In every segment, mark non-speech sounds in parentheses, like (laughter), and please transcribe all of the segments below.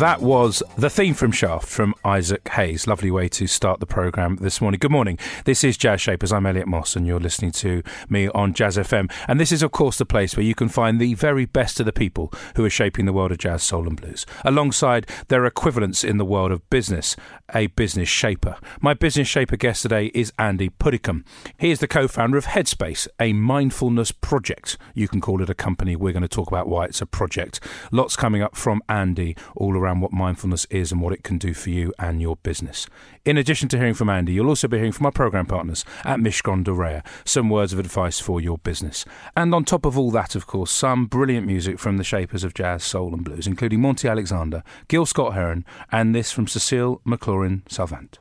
That was the theme from Shaft from Isaac Hayes. Lovely way to start the programme this morning. Good morning. This is Jazz Shapers. I'm Elliot Moss, and you're listening to me on Jazz FM. And this is, of course, the place where you can find the very best of the people who are shaping the world of jazz, soul, and blues, alongside their equivalents in the world of business, a business shaper. My business shaper guest today is Andy Puddicombe. He is the co founder of Headspace, a mindfulness project. You can call it a company. We're going to talk about why it's a project. Lots coming up from Andy all around what mindfulness is and what it can do for you and your business. In addition to hearing from Andy, you'll also be hearing from our program partners at Mishcon de Reya, some words of advice for your business. And on top of all that, of course, some brilliant music from the shapers of jazz, soul, and blues, including Monty Alexander, Gil Scott Heron, and this from Cecile McLorin Salvant.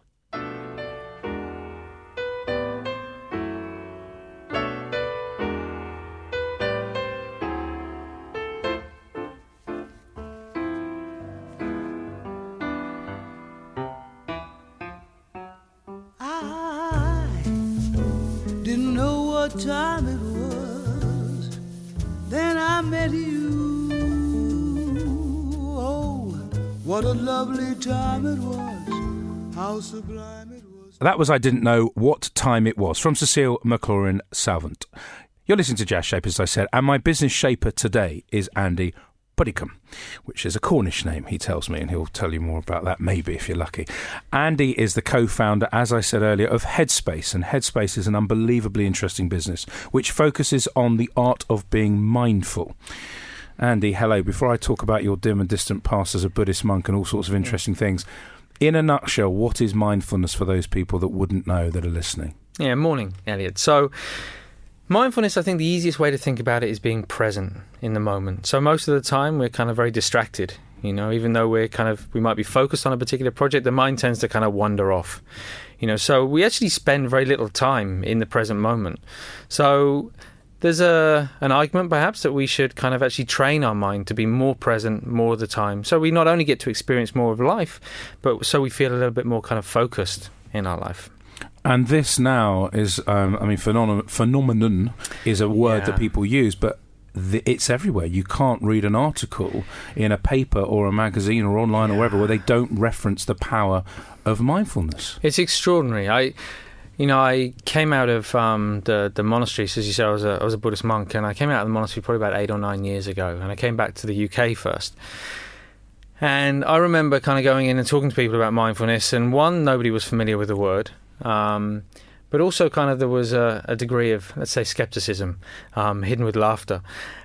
That was I Didn't Know What Time It Was from Cecile McLorin Salvant. You're listening to Jazz Shape, as I said, and my business shaper today is Andy Puddicombe, which is a Cornish name, he tells me, and he'll tell you more about that maybe if you're lucky. Andy is the co founder, as I said earlier, of Headspace, and Headspace is an unbelievably interesting business which focuses on the art of being mindful. Andy, hello. Before I talk about your dim and distant past as a Buddhist monk and all sorts of interesting things, in a nutshell, what is mindfulness for those people that wouldn't know that are listening? Yeah, morning, Elliot. So, mindfulness, I think the easiest way to think about it is being present in the moment. So, most of the time, we're kind of very distracted. You know, even though we're kind of, we might be focused on a particular project, the mind tends to kind of wander off. You know, so we actually spend very little time in the present moment. So, there's a an argument perhaps that we should kind of actually train our mind to be more present more of the time so we not only get to experience more of life but so we feel a little bit more kind of focused in our life And this now is, um, I mean, phenomenon, phenomenon is a word Yeah. that people use, but it's everywhere. You can't read an article in a paper or a magazine or online or wherever where they don't reference the power of mindfulness. It's extraordinary. I, you know, I came out of um, the the monastery. So as you said, I was a I was a Buddhist monk, and I came out of the monastery probably about eight or nine years ago, and I came back to the UK first. And I remember kind of going in and talking to people about mindfulness, and one, nobody was familiar with the word. Um, but also, kind of, there was a, a degree of, let's say, skepticism, um, hidden with laughter,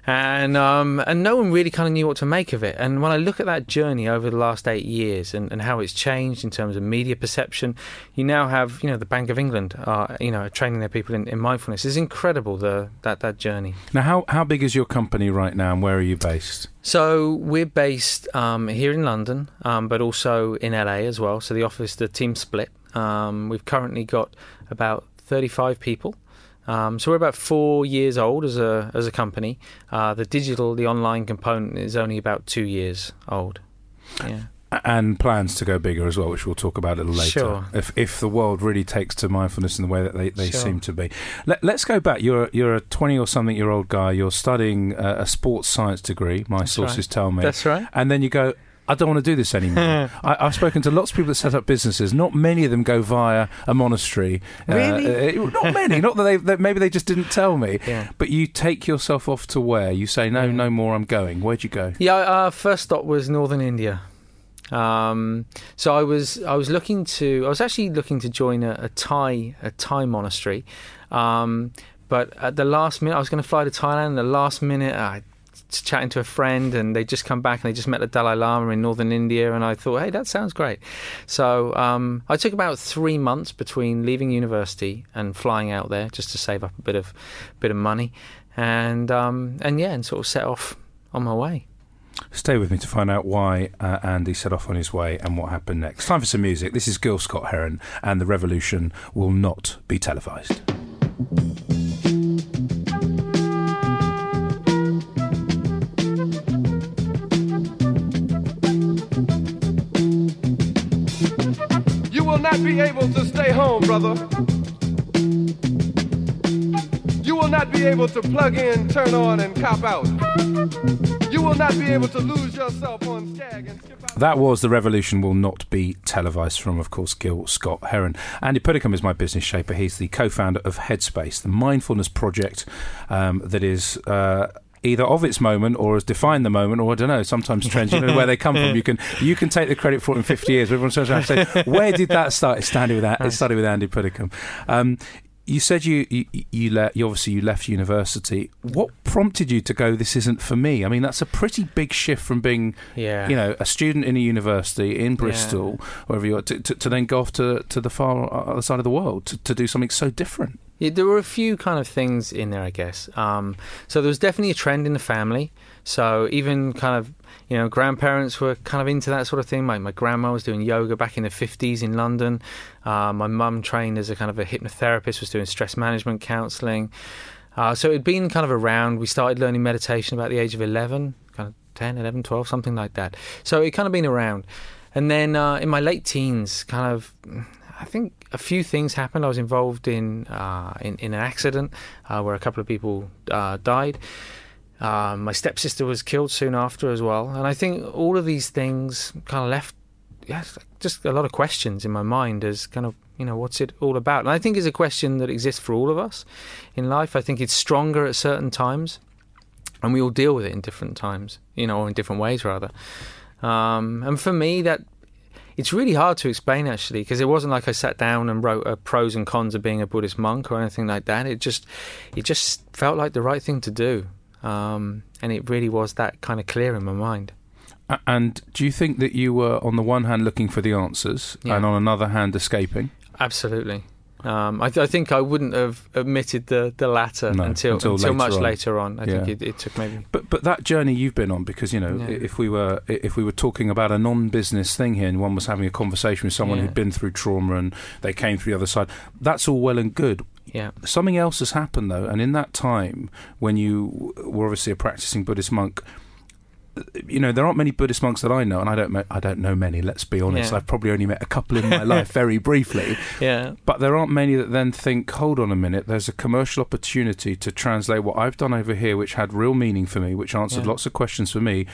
and um, and no one really kind of knew what to make of it. And when I look at that journey over the last eight years and, and how it's changed in terms of media perception, you now have, you know, the Bank of England, are, you know, training their people in, in mindfulness. It's incredible the that that journey. Now, how, how big is your company right now and where are you based? So we're based um, here in London, um, but also in LA as well. So the office, the team split. Um, we've currently got about 35 people. Um, so we're about four years old as a as a company. Uh, the digital, the online component is only about two years old. Yeah. And plans to go bigger as well, which we'll talk about a little later. Sure. If if the world really takes to mindfulness in the way that they, they Sure. seem to be. Let, let's go back. You're you're a twenty or something year old guy. You're studying uh, a sports science degree. My That's sources right. tell me. That's right. and then you go, I don't want to do this anymore. (laughs) I, I've spoken to lots of people that set up businesses. Not many of them go via a monastery. Really? Uh, uh, not many. Not that they that maybe they just didn't tell me. Yeah. But you take yourself off to where? You say no, no more. I'm going. Where'd you go? Yeah, our first stop was northern India. Um, so I was I was looking to I was actually looking to join a, a Thai a Thai monastery, um, but at the last minute I was going to fly to Thailand. The last minute I chatting to a friend, and they just come back and they just met the Dalai Lama in northern India, and I thought, hey, that sounds great. So um, I took about three months between leaving university and flying out there just to save up a bit of bit of money, and um, and yeah, and sort of set off on my way. Stay with me to find out why uh, Andy set off on his way and what happened next. Time for some music. This is Gil Scott Heron, and the revolution will not be televised. Not be able to stay home, brother. You will not be able to plug in, turn on, and cop out. You will not be able to lose yourself on Skag and skip out. That was The Revolution Will Not Be Televised from, of course, Gil Scott Heron. Andy Puddicombe is my business shaper. He's the co founder of Headspace, the mindfulness project um, that is. Uh, Either of its moment or has defined the moment, or I don't know. Sometimes trends, you know where they come from. (laughs) You can you can take the credit for it in fifty years. Everyone turns around and "Where did that start?" It started with that. It started with Andy Puddicombe. Um, you said you you you, le- you obviously you left university. What prompted you to go? This isn't for me. I mean, that's a pretty big shift from being, Yeah. you know, a student in a university in Bristol, wherever you are, to, to, to then go off to, to the far other side of the world to, to do something so different. Yeah, there were a few kind of things in there, I guess. Um, so there was definitely a trend in the family. So even kind of, you know, grandparents were kind of into that sort of thing. My, my grandma was doing yoga back in the 50s in London. Uh, my mum trained as a kind of a hypnotherapist, was doing stress management counselling. Uh, so it had been kind of around. We started learning meditation about the age of 11, kind of 10, 11, 12, something like that. So it kind of been around. And then uh, in my late teens, kind of, I think a few things happened. I was involved in uh, in, in an accident uh, where a couple of people uh, died. Uh, my stepsister was killed soon after as well, and I think all of these things kind of left yes, just a lot of questions in my mind as kind of you know what's it all about. And I think it's a question that exists for all of us in life. I think it's stronger at certain times, and we all deal with it in different times, you know, or in different ways rather. Um, and for me, that it's really hard to explain actually because it wasn't like I sat down and wrote a pros and cons of being a Buddhist monk or anything like that. It just it just felt like the right thing to do, um, and it really was that kind of clear in my mind. And do you think that you were, on the one hand, looking for the answers, Yeah. and on another hand, escaping? Absolutely. Um, I, th- I think I wouldn't have admitted the, the latter No, until until until, later much on. later on. I think it, it took maybe But but that journey you've been on, because you know, Yeah. if we were if we were talking about a non-business thing here, and one was having a conversation with someone Yeah. who'd been through trauma and they came through the other side, that's all well and good. yeah Something else has happened though, and in that time when you were obviously a practicing Buddhist monk. You know there aren't many Buddhist monks that I know, and I don't. I don't know many. Let's be honest. Yeah. I've probably only met a couple in my (laughs) life, very briefly. yeah But there aren't many that then think, hold on a minute, there's a commercial opportunity to translate what I've done over here, which had real meaning for me, which answered Yeah. lots of questions for me,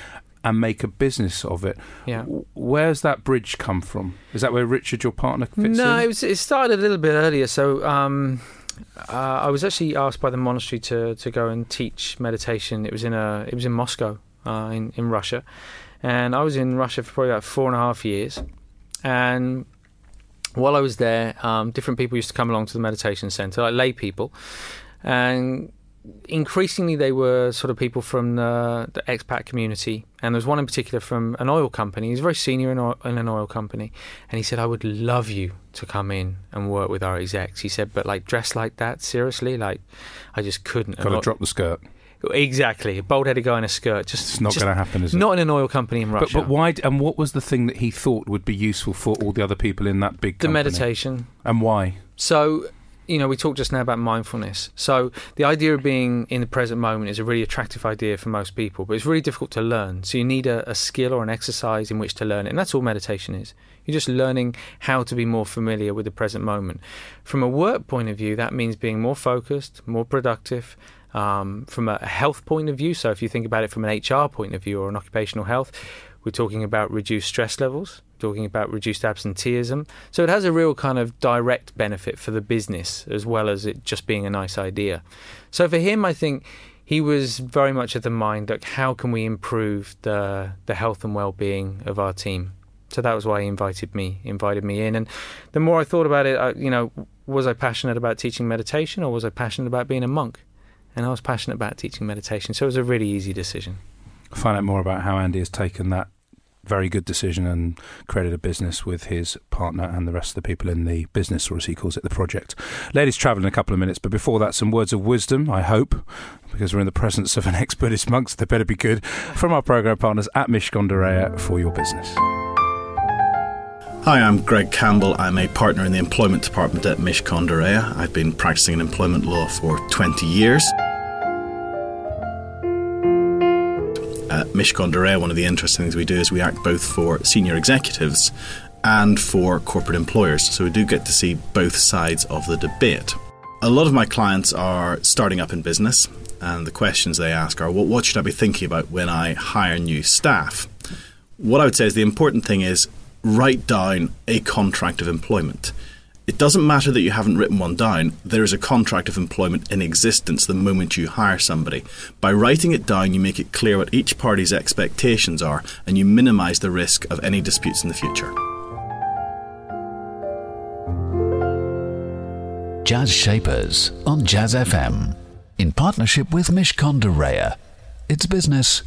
and make a business of it. yeah. Where's that bridge come from? Is that where Richard, your partner, fits No, in? it it started a little bit earlier. So um, uh, I was actually asked by the monastery to, to go and teach meditation. It was in a it was in Moscow uh, in in Russia, and I was in Russia for probably about four and a half years. And while I was there, um, different people used to come along to the meditation center, like lay people, and increasingly they were sort of people from the, the expat community. And there was one in particular from an oil company. He's very senior in, oil, in an oil company, and he said, "I would love you to come in and work with our execs." He said, "But like dressed like that, seriously, like I just couldn't." Got to drop the skirt. Exactly, a bald-headed guy in a skirt. Just It's not going to happen, is it? Not in an oil company in but, Russia. but why? d- And what was the thing that he thought would be useful for all the other people in that big the company? meditation. And why? So, you know, we talked just now about mindfulness. So, the idea of being in the present moment is a really attractive idea for most people, but it's really difficult to learn. So, you need a, a skill or an exercise in which to learn it. And that's all meditation is. You're just learning how to be more familiar with the present moment. From a work point of view, that means being more focused, more productive. Um, from a health point of view, so if you think about it from an HR point of view or an occupational health, we're talking about reduced stress levels, talking about reduced absenteeism. So it has a real kind of direct benefit for the business as well as it just being a nice idea. So for him, I think he was very much of the mind that how can we improve the the health and well-being of our team. So that was why he invited me invited me in. And the more I thought about it, I, you know, was I passionate about teaching meditation or was I passionate about being a monk? And I was passionate about teaching meditation. So it was a really easy decision. Find out more about how Andy has taken that very good decision and created a business with his partner and the rest of the people in the business, or as he calls it, the project. Ladies travel in a couple of minutes, but before that, some words of wisdom, I hope, because we're in the presence of an (laughs) ex Buddhist monk, so they better be good, from our program partners at Mishcon de Reya for your business. Hi, I'm Greg Campbell. I'm a partner in the employment department at Mishcon de I've been practicing in employment law for 20 years. At Mishcon de one of the interesting things we do is we act both for senior executives and for corporate employers. So we do get to see both sides of the debate. A lot of my clients are starting up in business, and the questions they ask are, well, what should I be thinking about when I hire new staff? What I would say is the important thing is write down a contract of employment. It doesn't matter that you haven't written one down, there is a contract of employment in existence the moment you hire somebody. By writing it down, you make it clear what each party's expectations are and you minimise the risk of any disputes in the future. Jazz Shapers on Jazz FM in partnership with Mishcon de Reya. It's business,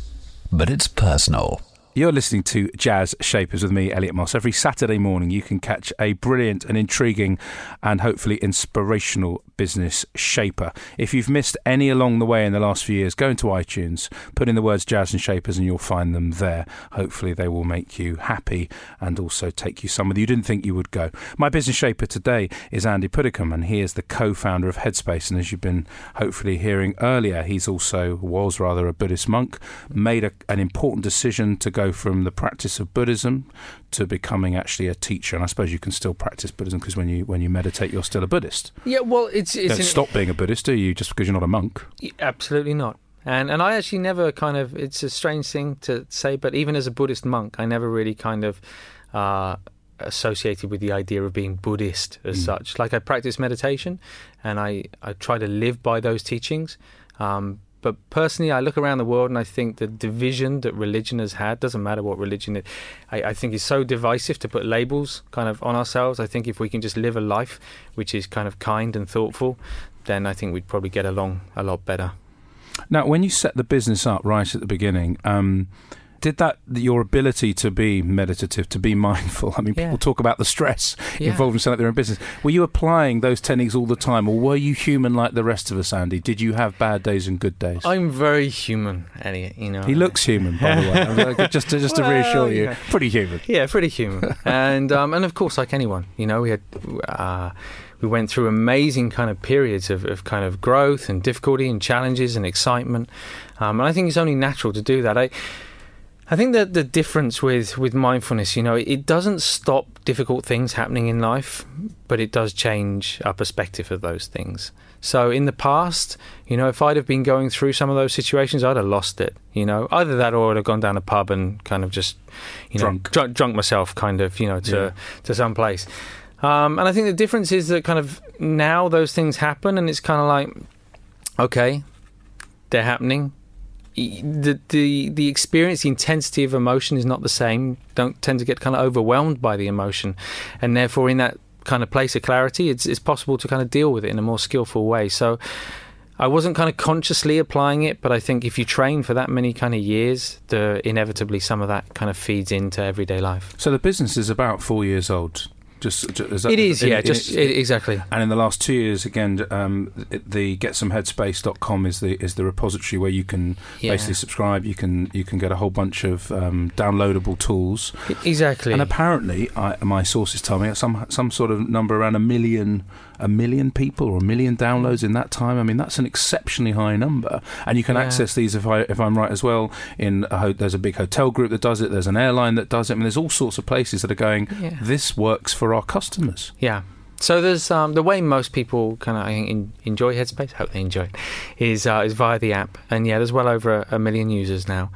but it's personal. You're listening to Jazz Shapers with me, Elliot Moss. Every Saturday morning, you can catch a brilliant and intriguing and hopefully inspirational business shaper. If you've missed any along the way in the last few years, go into iTunes, put in the words Jazz and Shapers, and you'll find them there. Hopefully, they will make you happy and also take you somewhere you didn't think you would go. My business shaper today is Andy Puddicombe, and he is the co founder of Headspace. And as you've been hopefully hearing earlier, he's also, was rather, a Buddhist monk, made a, an important decision to go from the practice of Buddhism to becoming actually a teacher. And I suppose you can still practice Buddhism because when you when you meditate, you're still a Buddhist. Yeah, well, it's it's Don't an- stop being a Buddhist, do you? Just because you're not a monk. Absolutely not. And and I actually never kind of it's a strange thing to say, but even as a Buddhist monk, I never really kind of uh, associated with the idea of being Buddhist as such. Like I practice meditation, and I I try to live by those teachings. Um, but personally, I look around the world and I think the division that religion has had doesn't matter what religion it. I, I think is so divisive to put labels kind of on ourselves. I think if we can just live a life which is kind of kind and thoughtful, then I think we'd probably get along a lot better. Now, when you set the business up right at the beginning, um, did that your ability to be meditative, to be (laughs) mindful? I mean, Yeah. people talk about the stress Yeah. involved in setting up their own business. Were you applying those techniques all the time, or were you human like the rest of us, Andy? Did you have bad days and good days? I'm very human, Elliot. You know, he looks human, by the way. (laughs) Just to, just to reassure you, yeah. pretty human. Yeah, pretty human, (laughs) and um, and of course, like anyone, you know, we had uh, we went through amazing kind of periods of, of kind of growth and difficulty and challenges and excitement, um, and I think it's only natural to do that. I I think that the difference with with mindfulness, you know, it doesn't stop difficult things happening in life, but it does change our perspective of those things. So in the past, you know, if I'd have been going through some of those situations, I'd have lost it. You know, either that or I'd have gone down a pub and kind of just, you know, Drunk. drunk, drunk myself, kind of, you know, to Yeah. to some place. Um, and I think the difference is that kind of now those things happen, and it's kind of like, okay, they're happening. The, the the experience, the intensity of emotion is not the same. Don't tend to get kind of overwhelmed by the emotion, and therefore in that kind of place of clarity, it's it's possible to kind of deal with it in a more skillful way. So. I wasn't kind of consciously applying it, but I think if you train for that many kind of years, the inevitably some of that kind of feeds into everyday life. So the business is about four years old. Just, ju- is that, It is, in- yeah, in- just i exactly. And in the last two years, again, um, the getsomeheadspace.com is the is the repository where you can Yeah. basically subscribe. You can you can get a whole bunch of um, downloadable tools. Exactly. And apparently, I, my sources tell me some some sort of number around a million a million people or a million downloads in that time. I mean, that's an exceptionally high number. And you can Yeah. access these if I if I'm right as well. In a ho- there's a big hotel group that does it. There's an airline that does it. I mean, there's all sorts of places that are going. Yeah. This works for our customers. Yeah. So there's um, the way most people kind of en- enjoy Headspace. Hope they enjoy it. Is uh, is via the app, and yeah, there's well over a, a million users now.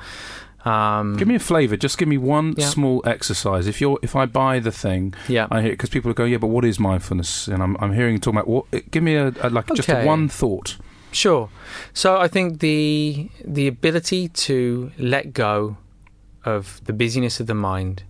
Um, Give me a flavour. Just give me one Yeah. small exercise. If you're, if I buy the thing, yeah. I hear because people are going, yeah, but what is mindfulness? And I'm, I'm hearing you talking about what. Give me a, a like just a one thought. Sure. So I think the the ability to let go of the busyness of the mind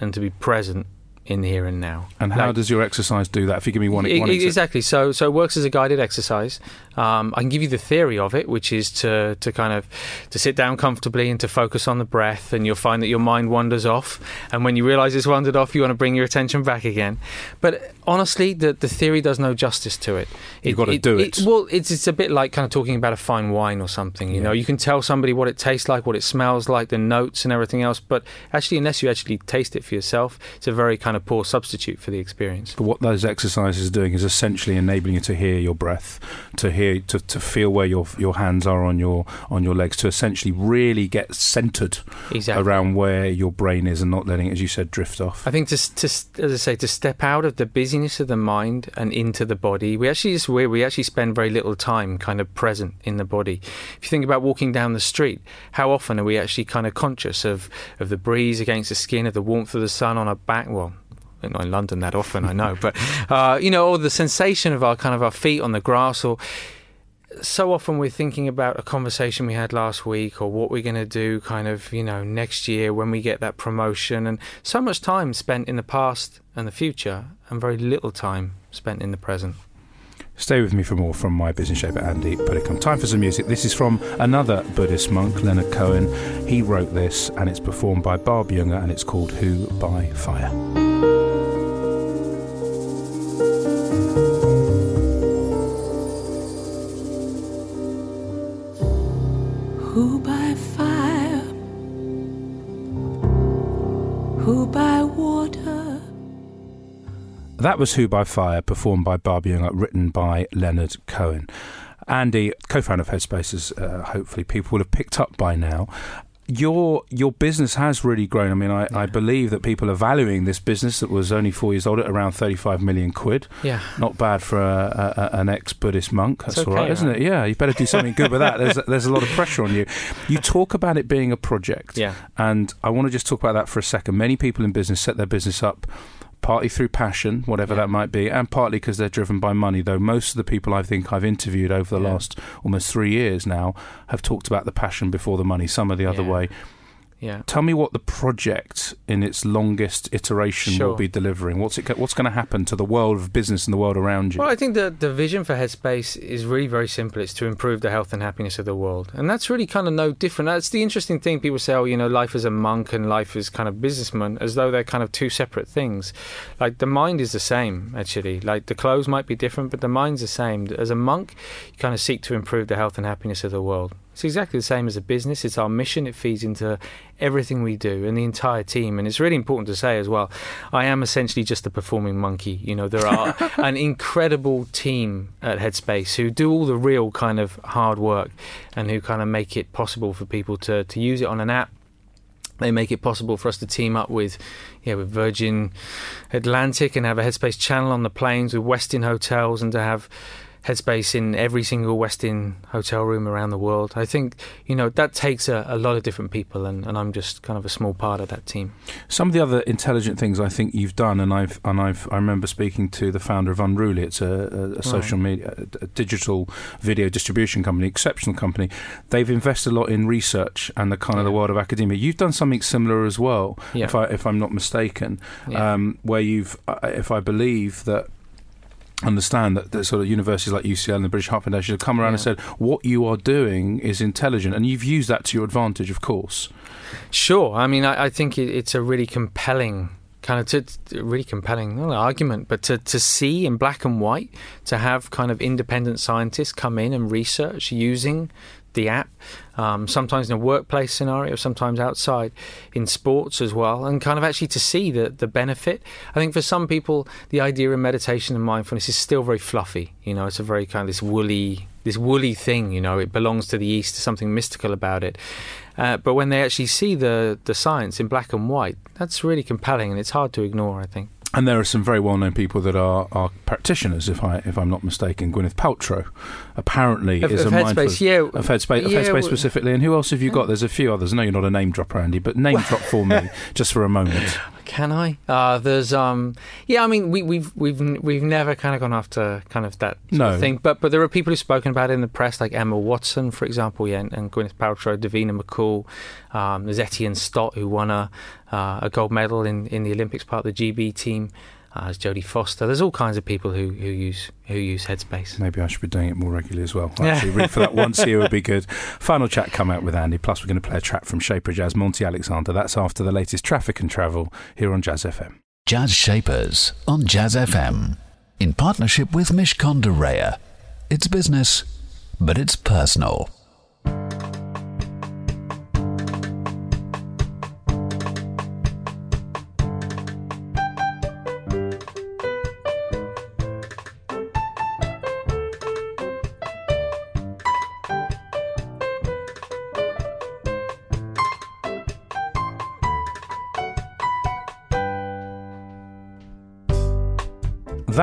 and to be present in the here and now. And how Like- does your exercise do that? If you give me one, exactly. So, so it works as a guided exercise. Um, I can give you the theory of it, which is to to kind of to sit down comfortably and to focus on the breath, and you'll find that your mind wanders off. And when you realise it's wandered off, you want to bring your attention back again. But honestly, the the theory does no justice to it. You've gotta do it. Well, it's it's a bit like kind of talking about a fine wine or something. You Yeah. know, you can tell somebody what it tastes like, what it smells like, the notes and everything else. But actually, unless you actually taste it for yourself, it's a very kind of poor substitute for the experience. But what those exercises are doing is essentially enabling you to hear your breath, to hear, to, to feel where your your hands are on your on your legs, to essentially really get centered Exactly. around where your brain is, and not letting it, as you said, drift off. I think to, to as I say to step out of the busyness of the mind and into the body. We actually just we we actually spend very little time kind of present in the body. If you think about walking down the street, how often are we actually kind of conscious of of the breeze against the skin, of the warmth of the sun on our back? Well. Not in London that often, I know, but uh, you know, or the sensation of our kind of our feet on the grass, or so often we're thinking about a conversation we had last week or what we're going to do kind of you know next year when we get that promotion and so much time spent in the past and the future and very little time spent in the present Stay with me for more from my business shaper Andy Puddicombe. Time for some music. This is from another Buddhist monk, Leonard Cohen. He wrote this, and it's performed by Barb Jungr, and it's called "Who by Fire." Who by fire? Who by water? That was Who by Fire, performed by Barb Jungr, written by Leonard Cohen. Andy, co-founder of Headspace, as uh, hopefully people will have picked up by now. Your your business has really grown. I mean, I, I believe that people are valuing this business that was only four years old at around thirty five million quid. yeah Not bad for a, a, an ex Buddhist monk. That's It's all right, okay, isn't it? Yeah, you better do something good with that. There's there's a lot of pressure on you. You talk about it being a project. yeah And I want to just talk about that for a second. Many people in business set their business up partly through passion, whatever Yeah. that might be, and partly because they're driven by money. Though most of the people I think I've interviewed over the Yeah. last almost three years now have talked about the passion before the money, some are the other Yeah. way. Yeah Tell me what the project in its longest iteration will be delivering. What's it? What's going to happen to the world of business and the world around you? Well, I think the the vision for Headspace is really very simple. It's to improve the health and happiness of the world, and that's really kind of no different. That's the interesting thing. People say, "Oh, you know, life as a monk and life as kind of businessman," as though they're kind of two separate things. Like the mind is the same, actually. Like the clothes might be different, but the mind's the same. As a monk, you kind of seek to improve the health and happiness of the world. It's exactly the same as a business. It's our mission. It feeds into everything we do and the entire team. And it's really important to say as well, I am essentially just a performing monkey. You know, there are (laughs) an incredible team at Headspace who do all the real kind of hard work and who kind of make it possible for people to, to use it on an app. They make it possible for us to team up with, yeah, with Virgin Atlantic and have a Headspace channel on the planes with Westin hotels and to have Headspace in every single Westin hotel room around the world. I think you know that takes a, a lot of different people, and, and I'm just kind of a small part of that team. Some of the other intelligent things I think you've done, and I've and I've I remember speaking to the founder of Unruly. It's a, a, a social media, a, a digital video distribution company, exceptional company. They've invested a lot in research and the kind of the world of academia. You've done something similar as well, Yeah. if I if I'm not mistaken, Yeah. um, where you've, uh, if I believe that. Understand that the sort of universities like UCL and the British Heart Foundation have come around and said what you are doing is intelligent, and you've used that to your advantage, of course. Sure. I mean, I, I think it, it's a really compelling kind of to, to- really compelling not an argument, but to, to see in black and white, to have kind of independent scientists come in and research using the app, um, sometimes in a workplace scenario, sometimes outside in sports as well, and kind of actually to see the, the benefit. I think for some people, the idea of meditation and mindfulness is still very fluffy. You know, it's a very kind of this woolly, this woolly thing. You know, it belongs to the East, something mystical about it. Uh, but when they actually see the the science in black and white, that's really compelling, and it's hard to ignore. I think. And there are some very well-known people that are, are practitioners, if I if I'm not mistaken. Gwyneth Paltrow, apparently, Of- is of a Headspace, yeah. of Headspace, of Headspace specifically. And who else have you got? There's a few others. I know you're not a name dropper, Andy, but name drop for me (laughs) just for a moment. Can I? Uh, there's um, yeah. I mean, we, we've we've we've never kind of gone after kind of that sort No. of thing. But but there are people who've spoken about it in the press, like Emma Watson, for example, yeah, and, and Gwyneth Paltrow, Davina McCall. Um, there's Etienne Stott who won a uh, a gold medal in, in the Olympics, part of the GB team. Uh, there's Jodie Foster. There's all kinds of people who, who use who use Headspace. Maybe I should be doing it more regularly as well. Yeah. (laughs) Actually, read for that once a year would be good. Final chat come out with Andy. Plus, we're going to play a track from Shaper Jazz, Monty Alexander. That's after the latest traffic and travel here on Jazz FM. Jazz Shapers on Jazz FM. In partnership with Mishcon de Reya. It's business, but it's personal.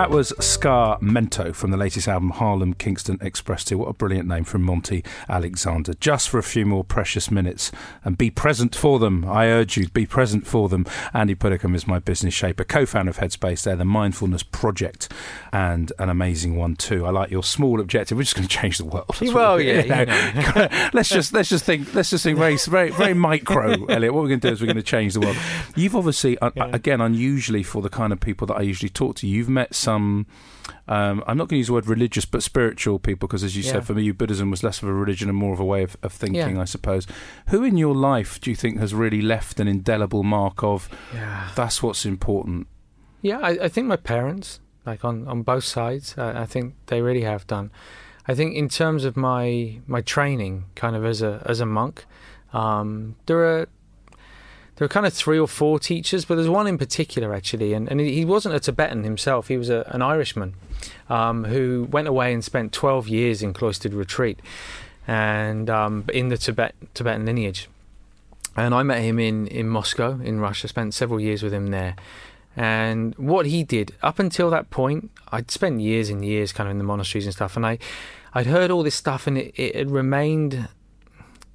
That was Scar Mento from the latest album Harlem Kingston Express 2. What a brilliant name from Monty Alexander. Just for a few more precious minutes and be present for them. I urge you, be present for them. Andy Puddicombe is my business shaper, co founder of Headspace. They're the Mindfulness Project and an amazing one too. I like your small objective. We're just going to change the world. That's Well, yeah, you know. (laughs) let's just let's just think let's just think very very very micro, Elliot. What we're going to do is we're going to change the world. You've obviously uh, again unusually for the kind of people that I usually talk to. You've met some. Um, I'm not going to use the word religious, but spiritual people, because as you Yeah. said, for me, Buddhism was less of a religion and more of a way of, of thinking, Yeah. I suppose. Who in your life do you think has really left an indelible mark of Yeah. that's what's important? Yeah, I, I think my parents, like on, on both sides, I, I think they really have done. I think in terms of my my training, kind of as a as a monk, um, there are there were kind of three or four teachers, but there's one in particular actually, and, and he wasn't a Tibetan himself. He was a, an Irishman um, who went away and spent 12 years in cloistered retreat, and um, in the Tibet Tibetan lineage. And I met him in, in Moscow, in Russia. Spent several years with him there. And what he did up until that point, I'd spent years and years kind of in the monasteries and stuff, and I, I'd heard all this stuff, and it, it had remained.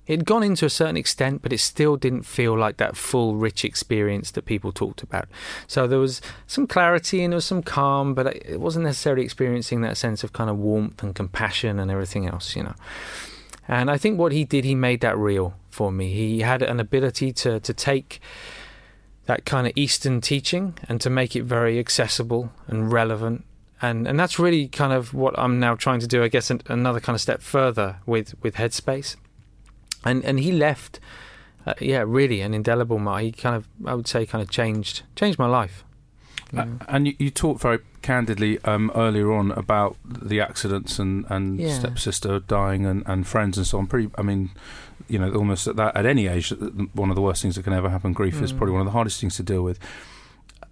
It had gone into a certain extent, but it still didn't feel like that full, rich experience that people talked about. So there was some clarity and there was some calm, but it wasn't necessarily experiencing that sense of kind of warmth and compassion and everything else, you know. And I think what he did, he made that real for me. He had an ability to to take that kind of Eastern teaching and to make it very accessible and relevant. And and that's really kind of what I'm now trying to do. I guess another kind of step further with with Headspace. And and he left, uh, yeah, really an indelible mark. He kind of, I would say, kind of changed changed my life. Uh, and you, you talked very candidly um, earlier on about the accidents and, and Yeah. stepsister dying and, and friends and so on. Pretty, I mean, you know, almost at that at any age, th- one of the worst things that can ever happen. Grief is Mm. probably one of the hardest things to deal with.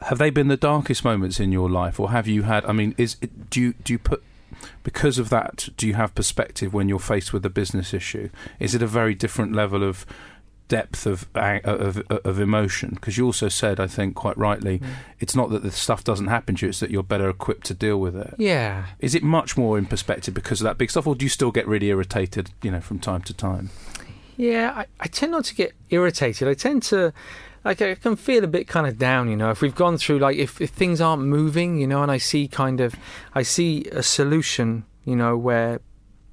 Have they been the darkest moments in your life, or have you had? I mean, is it, do you do you put because of that? Do you have perspective when you're faced with a business issue? Is it a very different level of depth of of, of emotion? Because you also said, I think, quite rightly, Mm. it's not that the stuff doesn't happen to you; it's that you're better equipped to deal with it. Yeah, Is it much more in perspective because of that big stuff, or do you still get really irritated, you know, from time to time? Yeah, I, I tend not to get irritated. I tend to, like, I can feel a bit kind of down, you know. If we've gone through, like, if, if things aren't moving, you know, and I see kind of, I see a solution, you know, where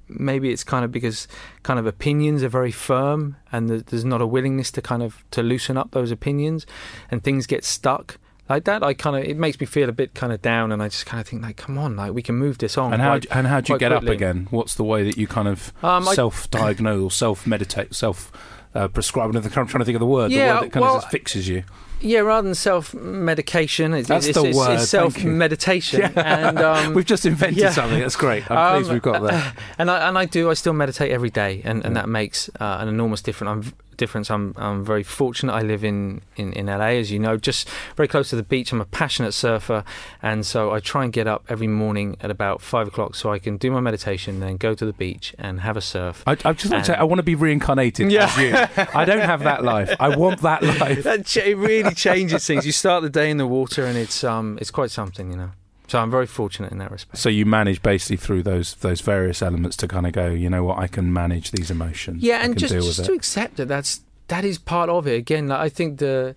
maybe it's kind of because kind of opinions are very firm and th- there's not a willingness to kind of to loosen up those opinions and things get stuck like that i kind of it makes me feel a bit kind of down and i just kind of think like come on like we can move this on and how quite- and how do you get up again? What's the way that you kind of Um, self-diagnose or self-meditate, self uh, prescribe? I'm trying to think of the word. Yeah, the word that kind well, of just fixes you. Yeah, rather than self medication, it's, That's it's, the it's, word, it's self meditation. (laughs) And um, We've just invented yeah. something. That's great. I'm pleased Um, we've got that. (laughs) and I and I do. I still meditate every day, and, and Yeah. that makes uh, an enormous difference. I'm, difference. I'm I'm very fortunate. I live in, in, in LA, as you know, just very close to the beach. I'm a passionate surfer, and so I try and get up every morning at about five o'clock so I can do my meditation, then go to the beach and have a surf. I, I just want to say, I want to be reincarnated Yeah. as you. I don't have that life. I want that (laughs) life. That ch- it really changes things. You start the day in the water, and it's um it's quite something, you know. So I'm very fortunate in that respect. So you manage basically through those those various elements to kind of go, you know what, I can manage these emotions. Yeah, I and just, just to accept that that's that is part of it. Again, like, I think the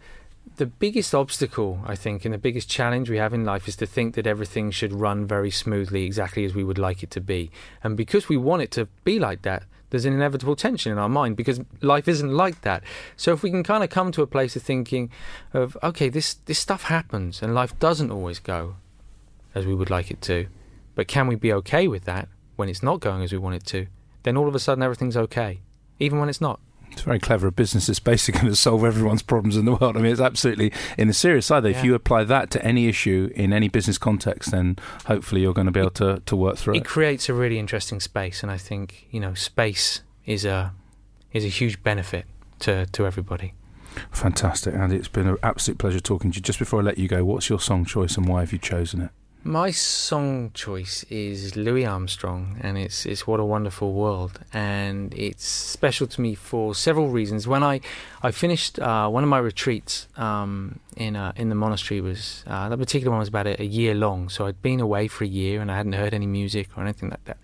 the biggest obstacle, I think, and the biggest challenge we have in life is to think that everything should run very smoothly, exactly as we would like it to be. And because we want it to be like that, there's an inevitable tension in our mind because life isn't like that. So if we can kind of come to a place of thinking of, okay, this, this stuff happens and life doesn't always go as we would like it to, but can we be okay with that when it's not going as we want it to? Then all of a sudden everything's okay, even when it's not. It's very clever. A business that's basically (laughs) going to solve everyone's problems in the world. I mean, it's absolutely in the serious side. Though, Yeah. If you apply that to any issue in any business context, then hopefully you're going to be able to, to work through It it. creates a really interesting space, and I think you know space is a is a huge benefit to to everybody. Fantastic, Andy. It's been an absolute pleasure talking to you. Just before I let you go, what's your song choice and why have you chosen it? My song choice is Louis Armstrong, and it's it's What a Wonderful World, and it's special to me for several reasons. When I I finished uh, one of my retreats um, in uh, in the monastery was uh, that particular one was about a, a year long, so I'd been away for a year and I hadn't heard any music or anything like that.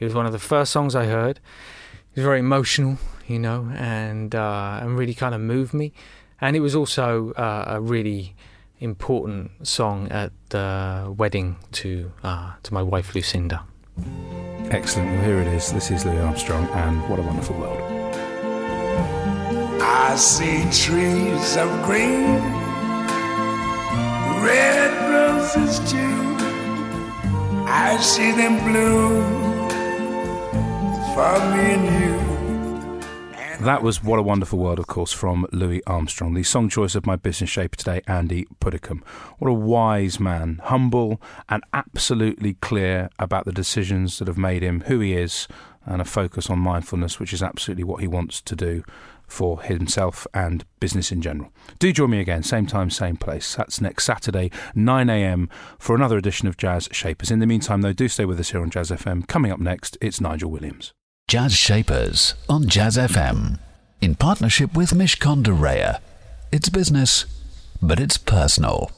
It was one of the first songs I heard. It was very emotional, you know, and uh, and really kind of moved me. And it was also uh, a really important song at the wedding to uh, to my wife Lucinda. Excellent. Well, here it is. This is Louis Armstrong, and what a wonderful world. I see trees of green, red roses too. I see them bloom for me and you. That was What a Wonderful World, of course, from Louis Armstrong, the song choice of my business shaper today, Andy Puddicombe. What a wise man, humble and absolutely clear about the decisions that have made him who he is, and a focus on mindfulness, which is absolutely what he wants to do for himself and business in general. Do join me again, same time, same place. That's next Saturday, 9am, for another edition of Jazz Shapers. In the meantime, though, do stay with us here on Jazz FM. Coming up next, it's Nigel Williams. Jazz Shapers on Jazz FM. In partnership with Mishcon de Reya. It's business, but it's personal.